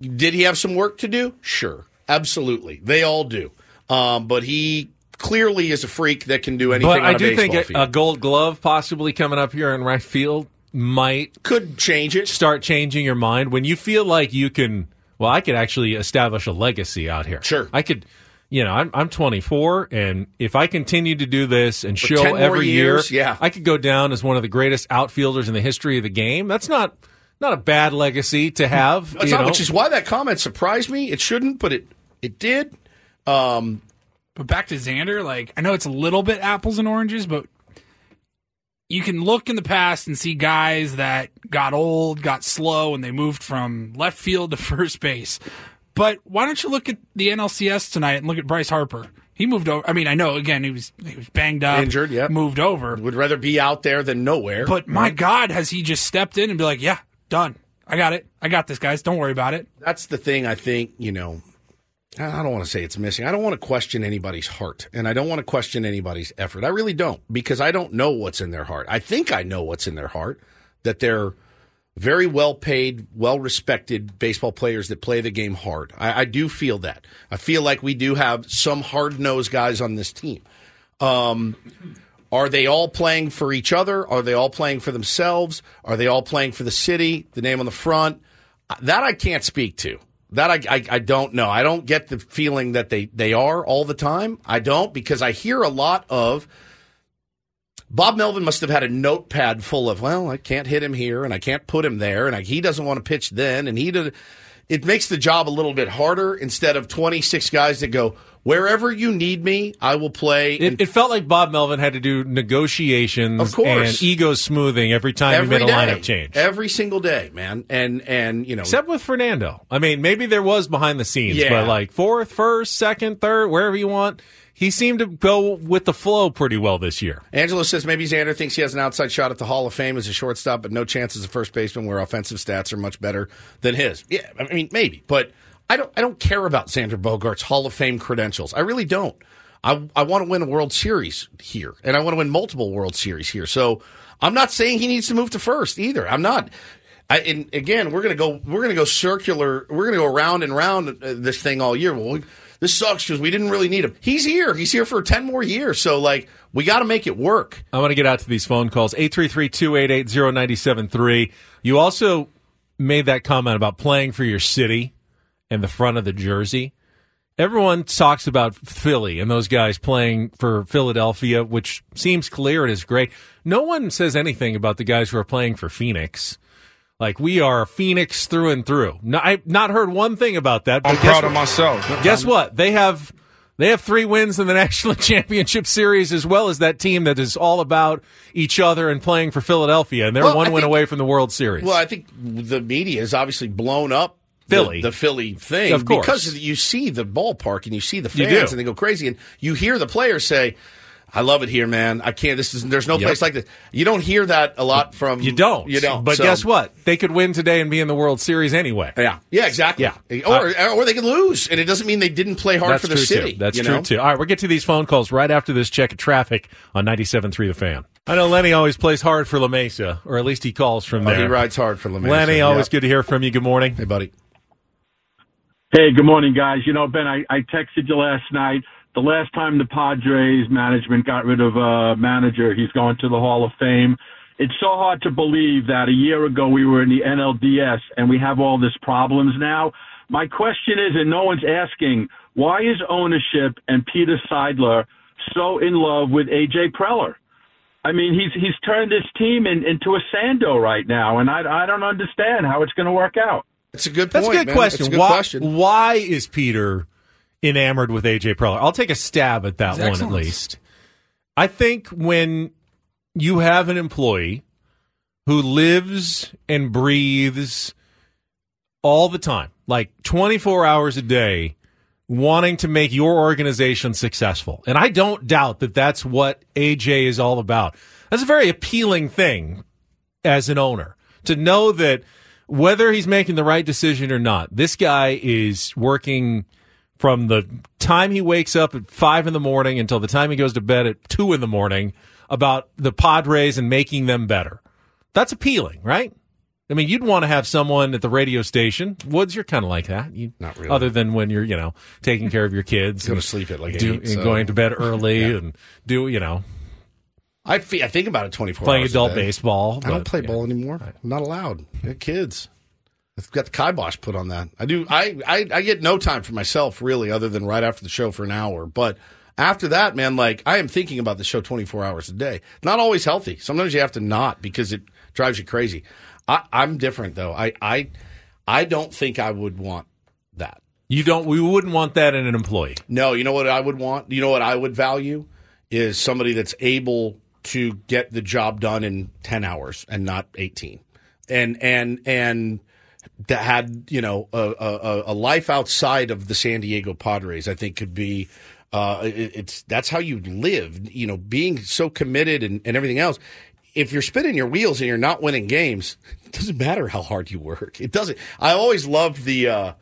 Speaker 4: did he have some work to do? Sure, absolutely. They all do. Um, but he clearly is a freak that can do anything.
Speaker 8: But I do think a, a Gold Glove possibly coming up here in right field might
Speaker 4: could change it.
Speaker 8: Start changing your mind when you feel like you can. Well, I could actually establish a legacy out here.
Speaker 4: Sure,
Speaker 8: I could. You know, I'm I'm 24, and if I continue to do this and
Speaker 4: For
Speaker 8: show
Speaker 4: 10
Speaker 8: every
Speaker 4: years,
Speaker 8: year,
Speaker 4: yeah.
Speaker 8: I could go down as one of the greatest outfielders in the history of the game. That's not not a bad legacy to have.
Speaker 4: That's
Speaker 8: you
Speaker 4: not,
Speaker 8: know?
Speaker 4: which is why that comment surprised me. It shouldn't, but it it did. Um,
Speaker 9: But back to Xander, like I know it's a little bit apples and oranges, but you can look in the past and see guys that got old, got slow, and they moved from left field to first base. But why don't you look at the NLCS tonight and look at Bryce Harper? He moved over. I mean, I know again he was he was banged up,
Speaker 4: injured. Yeah,
Speaker 9: moved over.
Speaker 4: Would rather be out there than nowhere.
Speaker 9: But my
Speaker 4: Right?
Speaker 9: God, has he just stepped in and be like, "Yeah, done. I got it. I got this, guys. Don't worry about it."
Speaker 4: that's the thing. I think you know. I don't want to say it's missing. I don't want to question anybody's heart, and I don't want to question anybody's effort. I really don't because I don't know what's in their heart. I think I know what's in their heart that they're very well paid, well respected baseball players that play the game hard. I, I do feel that. I feel like we do have some hard nosed guys on this team. Um, are they all playing for each other? Are they all playing for themselves? Are they all playing for the city, the name on the front? That I can't speak to. That I, I, I don't know. I don't get the feeling that they, they are all the time. I don't because I hear a lot of Bob Melvin must have had a notepad full of, well, I can't hit him here and I can't put him there and I, he doesn't want to pitch then and he did. It makes the job a little bit harder instead of 26 guys that go, wherever you need me, I will play.
Speaker 8: It, it felt like Bob Melvin had to do negotiations
Speaker 4: Of course.
Speaker 8: and ego smoothing every time
Speaker 4: every
Speaker 8: he made a lineup change.
Speaker 4: Every single day, man. And, and, you know,
Speaker 8: Except with Fernando. I mean, maybe there was behind the scenes,
Speaker 4: Yeah.
Speaker 8: but like fourth, first, second, third, wherever you want, he seemed to go with the flow pretty well this year.
Speaker 4: Angelo says maybe Xander thinks he has an outside shot at the Hall of Fame as a shortstop, but no chance as a first baseman where offensive stats are much better than his. Yeah, I mean maybe, but I don't. I don't care about Xander Bogaerts' Hall of Fame credentials. I really don't. I I want to win a World Series here, and I want to win multiple World Series here. So I'm not saying he needs to move to first either. I'm not. I, and again, we're gonna go. We're gonna go circular. We're gonna go round and round uh, this thing all year. Well, we, this sucks because we didn't really need him. He's here. He's here for ten more years. So like, we got to make it work.
Speaker 8: I want to get out to these phone calls 833-288-0973. You also made that comment about playing for your city and the front of the jersey. everyone talks about Philly and those guys playing for Philadelphia, which seems clear and is great. No one says anything about the guys who are playing for Phoenix. Like we are Phoenix through and through. No, I've not heard one thing about that.
Speaker 12: I'm
Speaker 8: guess
Speaker 12: proud of
Speaker 8: what?
Speaker 12: myself.
Speaker 8: Guess what? They have they have three wins in the National Championship Series, as well as that team that is all about each other and playing for Philadelphia, and they're
Speaker 4: Well,
Speaker 8: one
Speaker 4: I
Speaker 8: win
Speaker 4: think-
Speaker 8: away from the World Series.
Speaker 4: Well, I think the media has obviously blown up
Speaker 8: Philly.
Speaker 4: the, Philly thing,
Speaker 8: Of course.
Speaker 4: because you see the ballpark and you see the fans and they go crazy, and you hear the players say. I love it here, man. I can't. This is. There's no
Speaker 8: Yep.
Speaker 4: place like this. You don't hear that a lot from.
Speaker 8: you don't.
Speaker 4: You don't.
Speaker 8: But
Speaker 4: So-
Speaker 8: guess what? They could win today and be in the World Series anyway.
Speaker 4: Yeah. Yeah. Exactly.
Speaker 8: Yeah.
Speaker 4: Or uh, or they could lose, and it doesn't mean they didn't play hard for the city.
Speaker 8: too. That's true
Speaker 4: know?
Speaker 8: too. All right, we'll get to these phone calls right after this check of traffic on 97.3 The Fan. I know Lenny always plays hard for La Mesa, or at least he calls from
Speaker 4: Oh,
Speaker 8: there.
Speaker 4: he rides hard for La Mesa.
Speaker 8: Lenny, always
Speaker 4: Yeah.
Speaker 8: good to hear from you. Good morning.
Speaker 4: Hey, buddy.
Speaker 13: Hey, good morning, guys. You know, Ben, I, I texted you last night. The last time the Padres management got rid of a manager, he's going to the Hall of Fame. It's so hard to believe that a year ago we were in the NLDS and we have all these problems now. My question is, and no one's asking, why is ownership and Peter Seidler so in love with AJ Preller? I mean, he's he's turned this team in, into a Sando right now, and I I don't understand how it's going to work out.
Speaker 4: It's a good
Speaker 8: That's a good
Speaker 4: man.
Speaker 8: question.
Speaker 4: It's a good
Speaker 8: why,
Speaker 4: question.
Speaker 8: why is Peter enamored with AJ Preller? I'll take a stab at that
Speaker 9: He's
Speaker 8: one
Speaker 9: excellent.
Speaker 8: at least. I think when you have an employee who lives and breathes all the time, like 24 hours a day, wanting to make your organization successful. And I don't doubt that that's what AJ is all about. That's a very appealing thing as an owner to know that whether he's making the right decision or not, this guy is working from the time he wakes up at five in the morning until the time he goes to bed at two in the morning about the Padres and making them better. That's appealing, right? I mean, you'd want to have someone at the radio station. Woods, you're kind of like that. You,
Speaker 4: Not really.
Speaker 8: Other than when you're, you know, taking care of your kids,
Speaker 4: Go to sleep at like
Speaker 8: do,
Speaker 4: eight,
Speaker 8: and
Speaker 4: so-
Speaker 8: going to bed early
Speaker 4: Yeah.
Speaker 8: and do, you know,
Speaker 4: I, fe- I think about it 24
Speaker 8: playing
Speaker 4: hours a
Speaker 8: adult
Speaker 4: day.
Speaker 8: baseball.
Speaker 4: I don't
Speaker 8: but,
Speaker 4: play
Speaker 8: yeah.
Speaker 4: ball anymore. I'm not allowed. I got kids. I've got the kibosh put on that. I do. I, I I get no time for myself really, other than right after the show for an hour. But after that, man, like I am thinking about the show 24 hours a day. Not always healthy. Sometimes you have to not because it drives you crazy. I, I'm different though. I I I don't think I would want that.
Speaker 8: You don't. We wouldn't want that in an employee.
Speaker 4: No, you know what I would want? You know what I would value is somebody that's able to get the job done in 10 hours and not 18. And and and that had, you know, a, a, a life outside of the San Diego Padres, I think could be uh, it- it's that's how you live, you know, being so committed and, and everything else. If you're spinning your wheels and you're not winning games, it doesn't matter how hard you work. It doesn't. I always loved the uh,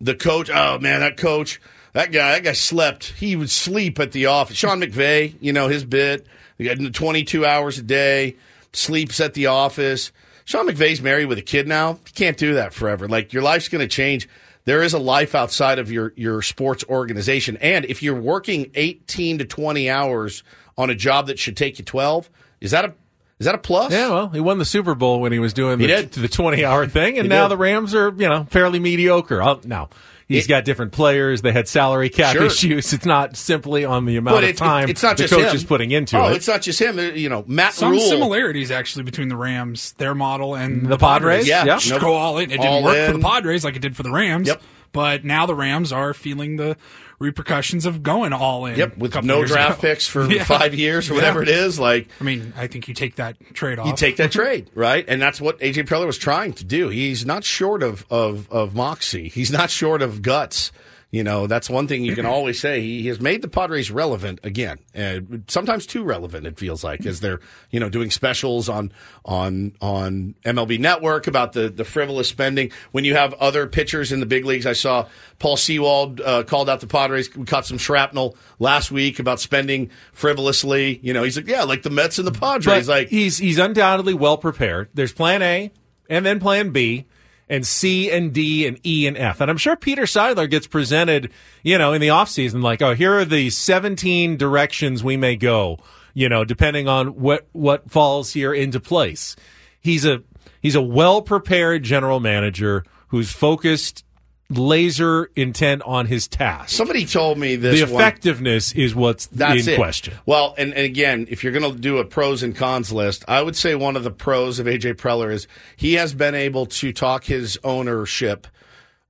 Speaker 4: the coach. Oh man, that coach, that guy, that guy slept. He would sleep at the office. Sean McVay, you know his bit. He got 22 hours a day, sleeps at the office. Sean McVay's married with a kid now. You can't do that forever. Like your life's going to change. There is a life outside of your your sports organization, and if you're working 18 to 20 hours on a job that should take you 12, is that a is that a plus?
Speaker 8: Yeah, well, he won the Super Bowl when he was doing
Speaker 4: He
Speaker 8: the,
Speaker 4: did.
Speaker 8: the 20 hour thing, and
Speaker 4: He
Speaker 8: now
Speaker 4: did.
Speaker 8: the Rams are, you know, fairly mediocre. Oh, now, he's
Speaker 4: It-
Speaker 8: got different players. They had salary cap
Speaker 4: Sure.
Speaker 8: issues. It's not simply on the amount
Speaker 4: But
Speaker 8: of
Speaker 4: it's,
Speaker 8: time
Speaker 4: it's not
Speaker 8: the
Speaker 4: just
Speaker 8: coach
Speaker 4: him.
Speaker 8: is putting into it.
Speaker 4: oh,
Speaker 8: it.
Speaker 4: it's not just him. Uh, you know, Matt
Speaker 9: Some
Speaker 4: Rule.
Speaker 9: similarities actually between the Rams, their model, and
Speaker 8: The Padres?
Speaker 4: Yeah.
Speaker 9: Just
Speaker 4: Nope.
Speaker 9: go all in. It didn't
Speaker 4: All
Speaker 9: work for the Padres like it did for the Rams.
Speaker 4: Yep.
Speaker 9: But now the Rams are feeling the repercussions of going all in.
Speaker 4: Yep, with no draft
Speaker 9: ago.
Speaker 4: picks for
Speaker 9: Yeah.
Speaker 4: five years or whatever
Speaker 9: Yeah.
Speaker 4: it is. Like
Speaker 9: I mean, I think you take that trade off.
Speaker 4: you take that trade, right? And that's what AJ Preller was trying to do. He's not short of of, of moxie. He's not short of guts. You know, that's one thing you can always say. He has made the Padres relevant again, uh, sometimes too relevant. It feels like as they're you know doing specials on on on MLB Network about the the frivolous spending. When you have other pitchers in the big leagues, I saw Paul Sewald uh, called out the Padres. We caught some shrapnel last week about spending frivolously. You know, he's like, yeah, like the Mets and the Padres.
Speaker 8: But
Speaker 4: like
Speaker 8: he's he's undoubtedly well prepared. There's plan A and then plan B and C and D and E and F. And I'm sure Peter Seidler gets presented, you know, in the offseason like, oh, here are the 17 directions we may go, you know, depending on what what falls here into place. He's a he's a well prepared general manager who's focused laser intent on his task.
Speaker 4: Somebody told me this.
Speaker 8: the
Speaker 4: one-
Speaker 8: effectiveness is what's
Speaker 4: That's
Speaker 8: in
Speaker 4: it.
Speaker 8: question.
Speaker 4: Well, and, and again, if you're going to do a pros and cons list, I would say one of the pros of AJ Preller is he has been able to talk his ownership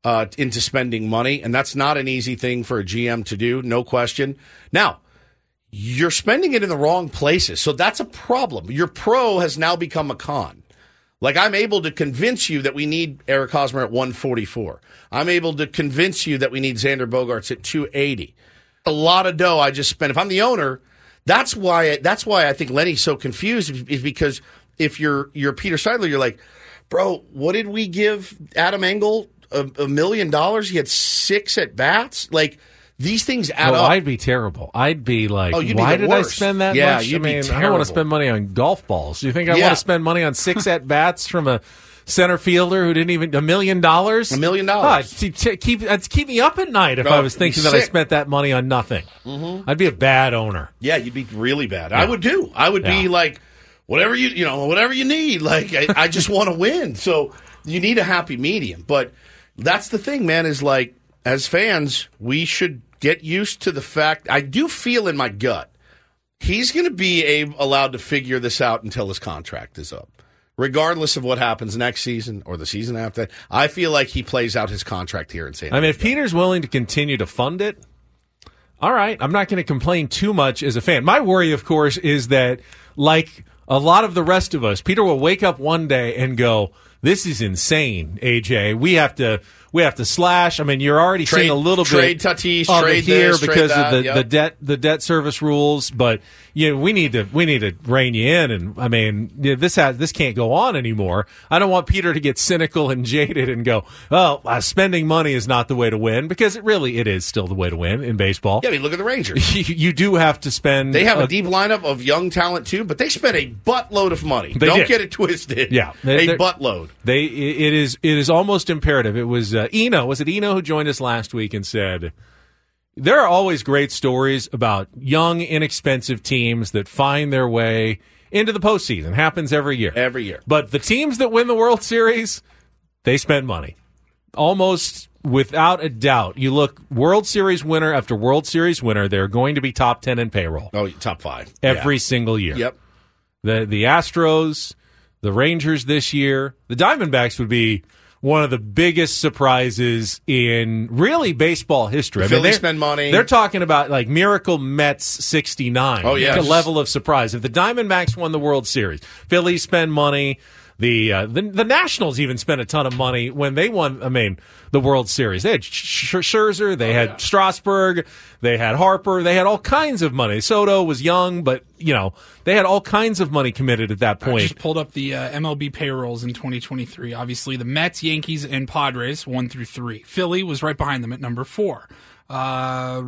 Speaker 4: uh, into spending money, and that's not an easy thing for a GM to do, no question. Now, you're spending it in the wrong places, so that's a problem. Your pro has now become a con. Like I'm able to convince you that we need Eric Hosmer at 144. I'm able to convince you that we need Xander Bogaerts at 280. A lot of dough I just spent. If I'm the owner, that's why that's why I think Lenny's so confused is because if you're you're Peter Seidler, you're like, bro, what did we give Adam Engel a, a million dollars? He had six at bats. Like these things add
Speaker 8: Oh,
Speaker 4: up.
Speaker 8: I'd be terrible. I'd be like,
Speaker 4: Oh, be
Speaker 8: why did I spend that
Speaker 4: Yeah,
Speaker 8: much?
Speaker 4: you'd
Speaker 8: I
Speaker 4: be
Speaker 8: mean, I don't want to spend money on golf balls. Do you think I
Speaker 4: Yeah.
Speaker 8: want to spend money on six at bats from a center fielder who didn't even a million dollars?
Speaker 4: A million dollars.
Speaker 8: Oh, keep it'd keep me up at night if
Speaker 4: No,
Speaker 8: I was thinking that I spent that money on nothing.
Speaker 4: Mhm.
Speaker 8: I'd be a bad owner.
Speaker 4: Yeah, you'd be really bad. I would do. I would
Speaker 8: Yeah.
Speaker 4: be like, whatever you you know, whatever you need. Like I, I just want to win. So you need a happy medium. But that's the thing, man. Is like as fans, we should get used to the fact. I do feel in my gut he's going to be a, allowed to figure this out until his contract is up. Regardless of what happens next season or the season after. I feel like he plays out his contract here in San
Speaker 8: I mean, if Peter's willing to continue to fund it, all right, I'm not going to complain too much as a fan. My worry, of course, is that like a lot of the rest of us, Peter will wake up one day and go, "This is insane, AJ. We have to." We have to slash. I mean, you're already
Speaker 4: Trade-
Speaker 8: seeing a little
Speaker 4: trade
Speaker 8: bit
Speaker 4: Tatis, trade
Speaker 8: here
Speaker 4: this, trade
Speaker 8: because
Speaker 4: that,
Speaker 8: of the,
Speaker 4: yep.
Speaker 8: the debt the debt service rules. But you know, we need to we need to rein you in. And I mean, you know, this has this can't go on anymore. I don't want Peter to get cynical and jaded and go, "Oh, uh, spending money is not the way to win," because it really it is still the way to win in baseball.
Speaker 4: Yeah, I mean, look at the Rangers.
Speaker 8: you, you do have to spend.
Speaker 4: They have a deep lineup of young talent too, but they spent a buttload of money.
Speaker 8: They
Speaker 4: Don't
Speaker 8: did.
Speaker 4: get it twisted.
Speaker 8: Yeah,
Speaker 4: a
Speaker 8: They- they're-
Speaker 4: buttload.
Speaker 8: They it is it is almost imperative. It was uh, Eno. Was it Eno who joined us last week and said there are always great stories about young, inexpensive teams that find their way into the postseason. Happens every year.
Speaker 4: Every year.
Speaker 8: But the teams that win the World Series, they spend money. Almost without a doubt. You look World Series winner after World Series winner, they're going to be top 10 in payroll.
Speaker 4: Oh, top 5.
Speaker 8: Every
Speaker 4: Yeah.
Speaker 8: single year.
Speaker 4: Yep.
Speaker 8: The the Astros, the Rangers this year, the Diamondbacks would be one of the biggest surprises in really baseball history.
Speaker 4: Phillies
Speaker 8: they're-
Speaker 4: spend money.
Speaker 8: They're talking about like Miracle Mets sixty nine.
Speaker 4: Oh, yes.
Speaker 8: the level of surprise. If the Diamondbacks won the World Series, Phillies spend money. The, uh, the the Nationals even spent a ton of money when they won. I mean, the World Series. They had Sch- Scherzer,
Speaker 4: Oh,
Speaker 8: they had Strasburg, they had Harper, they had all kinds of money. Soto was young, but you know they had all kinds of money committed at that
Speaker 9: I
Speaker 8: point.
Speaker 9: just pulled up the uh, MLB payrolls in 2023. Obviously, the Mets, Yankees, and Padres one through three. Philly was right behind them at number four. Uh,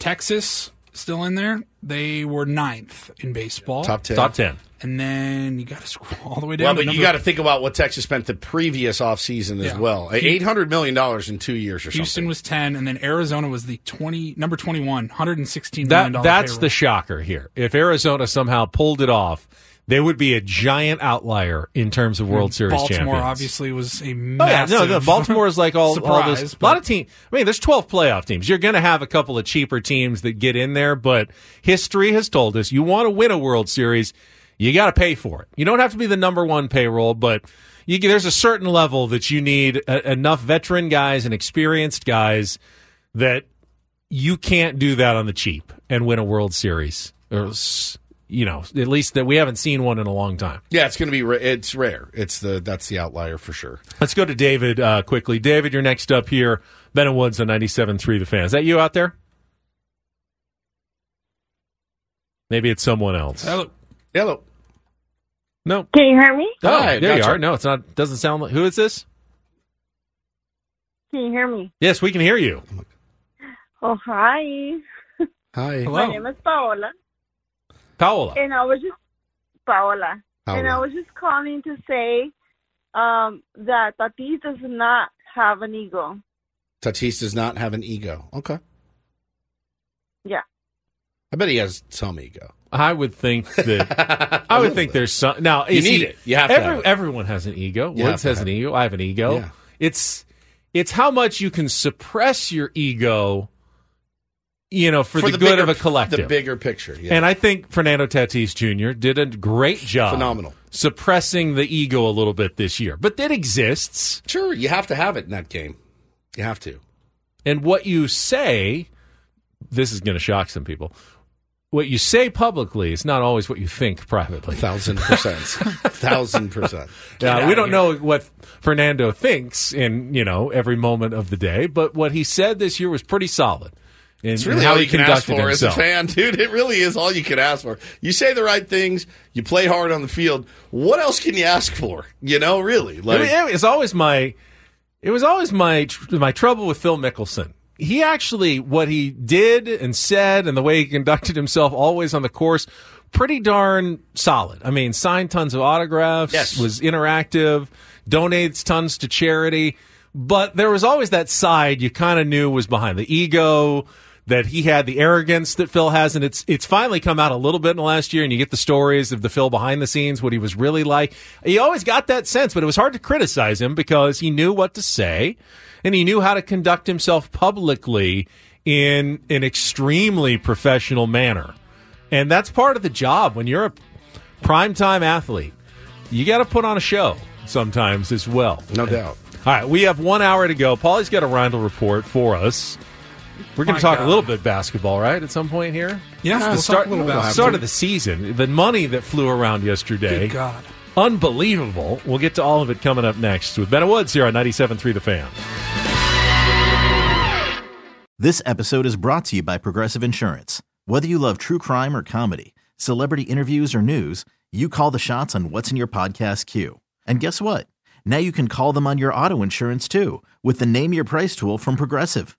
Speaker 9: Texas still in there. They were ninth in baseball.
Speaker 4: Top 10.
Speaker 8: Top ten.
Speaker 9: And then you got to scroll all the way down.
Speaker 4: Well, but you got to think about what Texas spent the previous offseason as
Speaker 9: Yeah.
Speaker 4: well. Eight hundred million dollars in two years or
Speaker 9: Houston
Speaker 4: something.
Speaker 9: was 10, and then Arizona was the 20 number 21, 116 million
Speaker 8: That
Speaker 9: dollar
Speaker 8: that's
Speaker 9: payroll.
Speaker 8: the shocker here. If Arizona somehow pulled it off, they would be a giant outlier in terms of World Series
Speaker 9: Baltimore
Speaker 8: champions.
Speaker 9: obviously was a massive.
Speaker 8: Oh, yeah, no, no. Baltimore is like all, all
Speaker 9: surprise,
Speaker 8: this. A lot of teams. I mean, there's 12 playoff teams. You're going to have a couple of cheaper teams that get in there, but history has told us you want to win a World Series, you got to pay for it. You don't have to be the number one payroll, but you, there's a certain level that you need a, enough veteran guys and experienced guys that you can't do that on the cheap and win a World Series. Or, you know, at least that we haven't seen one in a long time.
Speaker 4: yeah, it's going to be. Ra- it's rare. It's the that's the outlier for sure.
Speaker 8: Let's go to David uh, quickly. David, you're next up here. Ben and Woods on 97.3 The Fan. Is that you out there? Maybe it's someone else.
Speaker 9: Hello.
Speaker 4: Hello.
Speaker 8: No.
Speaker 12: Can you hear me?
Speaker 8: Oh,
Speaker 4: Hi,
Speaker 8: there you are. No, it's not. Doesn't sound like. Who is this?
Speaker 12: Can you hear me?
Speaker 8: Yes, we can hear you.
Speaker 12: Oh, hi.
Speaker 4: Hi.
Speaker 12: My name is Paola.
Speaker 8: Paola.
Speaker 12: And I was just Paola. And I was just calling to say um, that Tatis does not have an ego.
Speaker 4: Tatis does not have an ego. Okay.
Speaker 12: Yeah.
Speaker 4: I bet he has some ego.
Speaker 8: I would think that. I would think there's some. Now
Speaker 4: You need it. You have to
Speaker 8: every-
Speaker 4: have it.
Speaker 8: Everyone has an ego.
Speaker 4: You
Speaker 8: Woods has an ego. I have an ego.
Speaker 4: Yeah.
Speaker 8: It's It's how much you can suppress your ego, you know, for,
Speaker 4: For
Speaker 8: the,
Speaker 4: the
Speaker 8: good
Speaker 4: bigger-
Speaker 8: of a collective.
Speaker 4: the bigger picture, yeah.
Speaker 8: And I think Fernando Tatis Jr. did a great job.
Speaker 4: Phenomenal.
Speaker 8: Suppressing the ego a little bit this year. But that exists.
Speaker 4: Sure, you have to have it in that game. You have to.
Speaker 8: And what you say, this is going to shock some people. What you say publicly is not always what you think privately.
Speaker 4: Thousand percent. Thousand percent.
Speaker 8: Uh, we don't know what Fernando thinks in you know every moment of the day, but what he said this year was pretty solid. In,
Speaker 4: It's really
Speaker 8: how
Speaker 4: all
Speaker 8: he
Speaker 4: you can ask for as a fan, dude. It really is all you can ask for. You say the right things, you play hard on the field. What else can you ask for? You know, really. Like,
Speaker 8: I mean, it was always my it was always my my trouble with Phil Mickelson. He actually what he did and said and the way he conducted himself always on the course pretty darn solid. I mean, signed tons of autographs,
Speaker 4: Yes.
Speaker 8: was interactive, donates tons to charity, but there was always that side you kind of knew was behind the ego that he had the arrogance that Phil has, and it's it's finally come out a little bit in the last year, and you get the stories of the Phil behind the scenes, what he was really like. He always got that sense, but it was hard to criticize him because he knew what to say, and he knew how to conduct himself publicly in an extremely professional manner, and that's part of the job when you're a primetime athlete. You got to put on a show sometimes as well.
Speaker 4: No doubt.
Speaker 8: All right, we have one hour to go. Paulie's got a Rindle report for us. We're going to talk
Speaker 9: God.
Speaker 8: a little bit basketball, right? At some point here.
Speaker 9: Yeah,
Speaker 8: the
Speaker 9: we'll
Speaker 8: start,
Speaker 9: talk a little
Speaker 8: the
Speaker 9: basketball.
Speaker 8: start of the season. The money that flew around yesterday.
Speaker 9: Good God.
Speaker 8: Unbelievable. We'll get to all of it coming up next with Ben Woods here on 97.3 The Fan.
Speaker 14: This episode is brought to you by Progressive Insurance. Whether you love true crime or comedy, celebrity interviews or news, you call the shots on what's in your podcast queue. And guess what? Now you can call them on your auto insurance too with the Name Your Price tool from Progressive.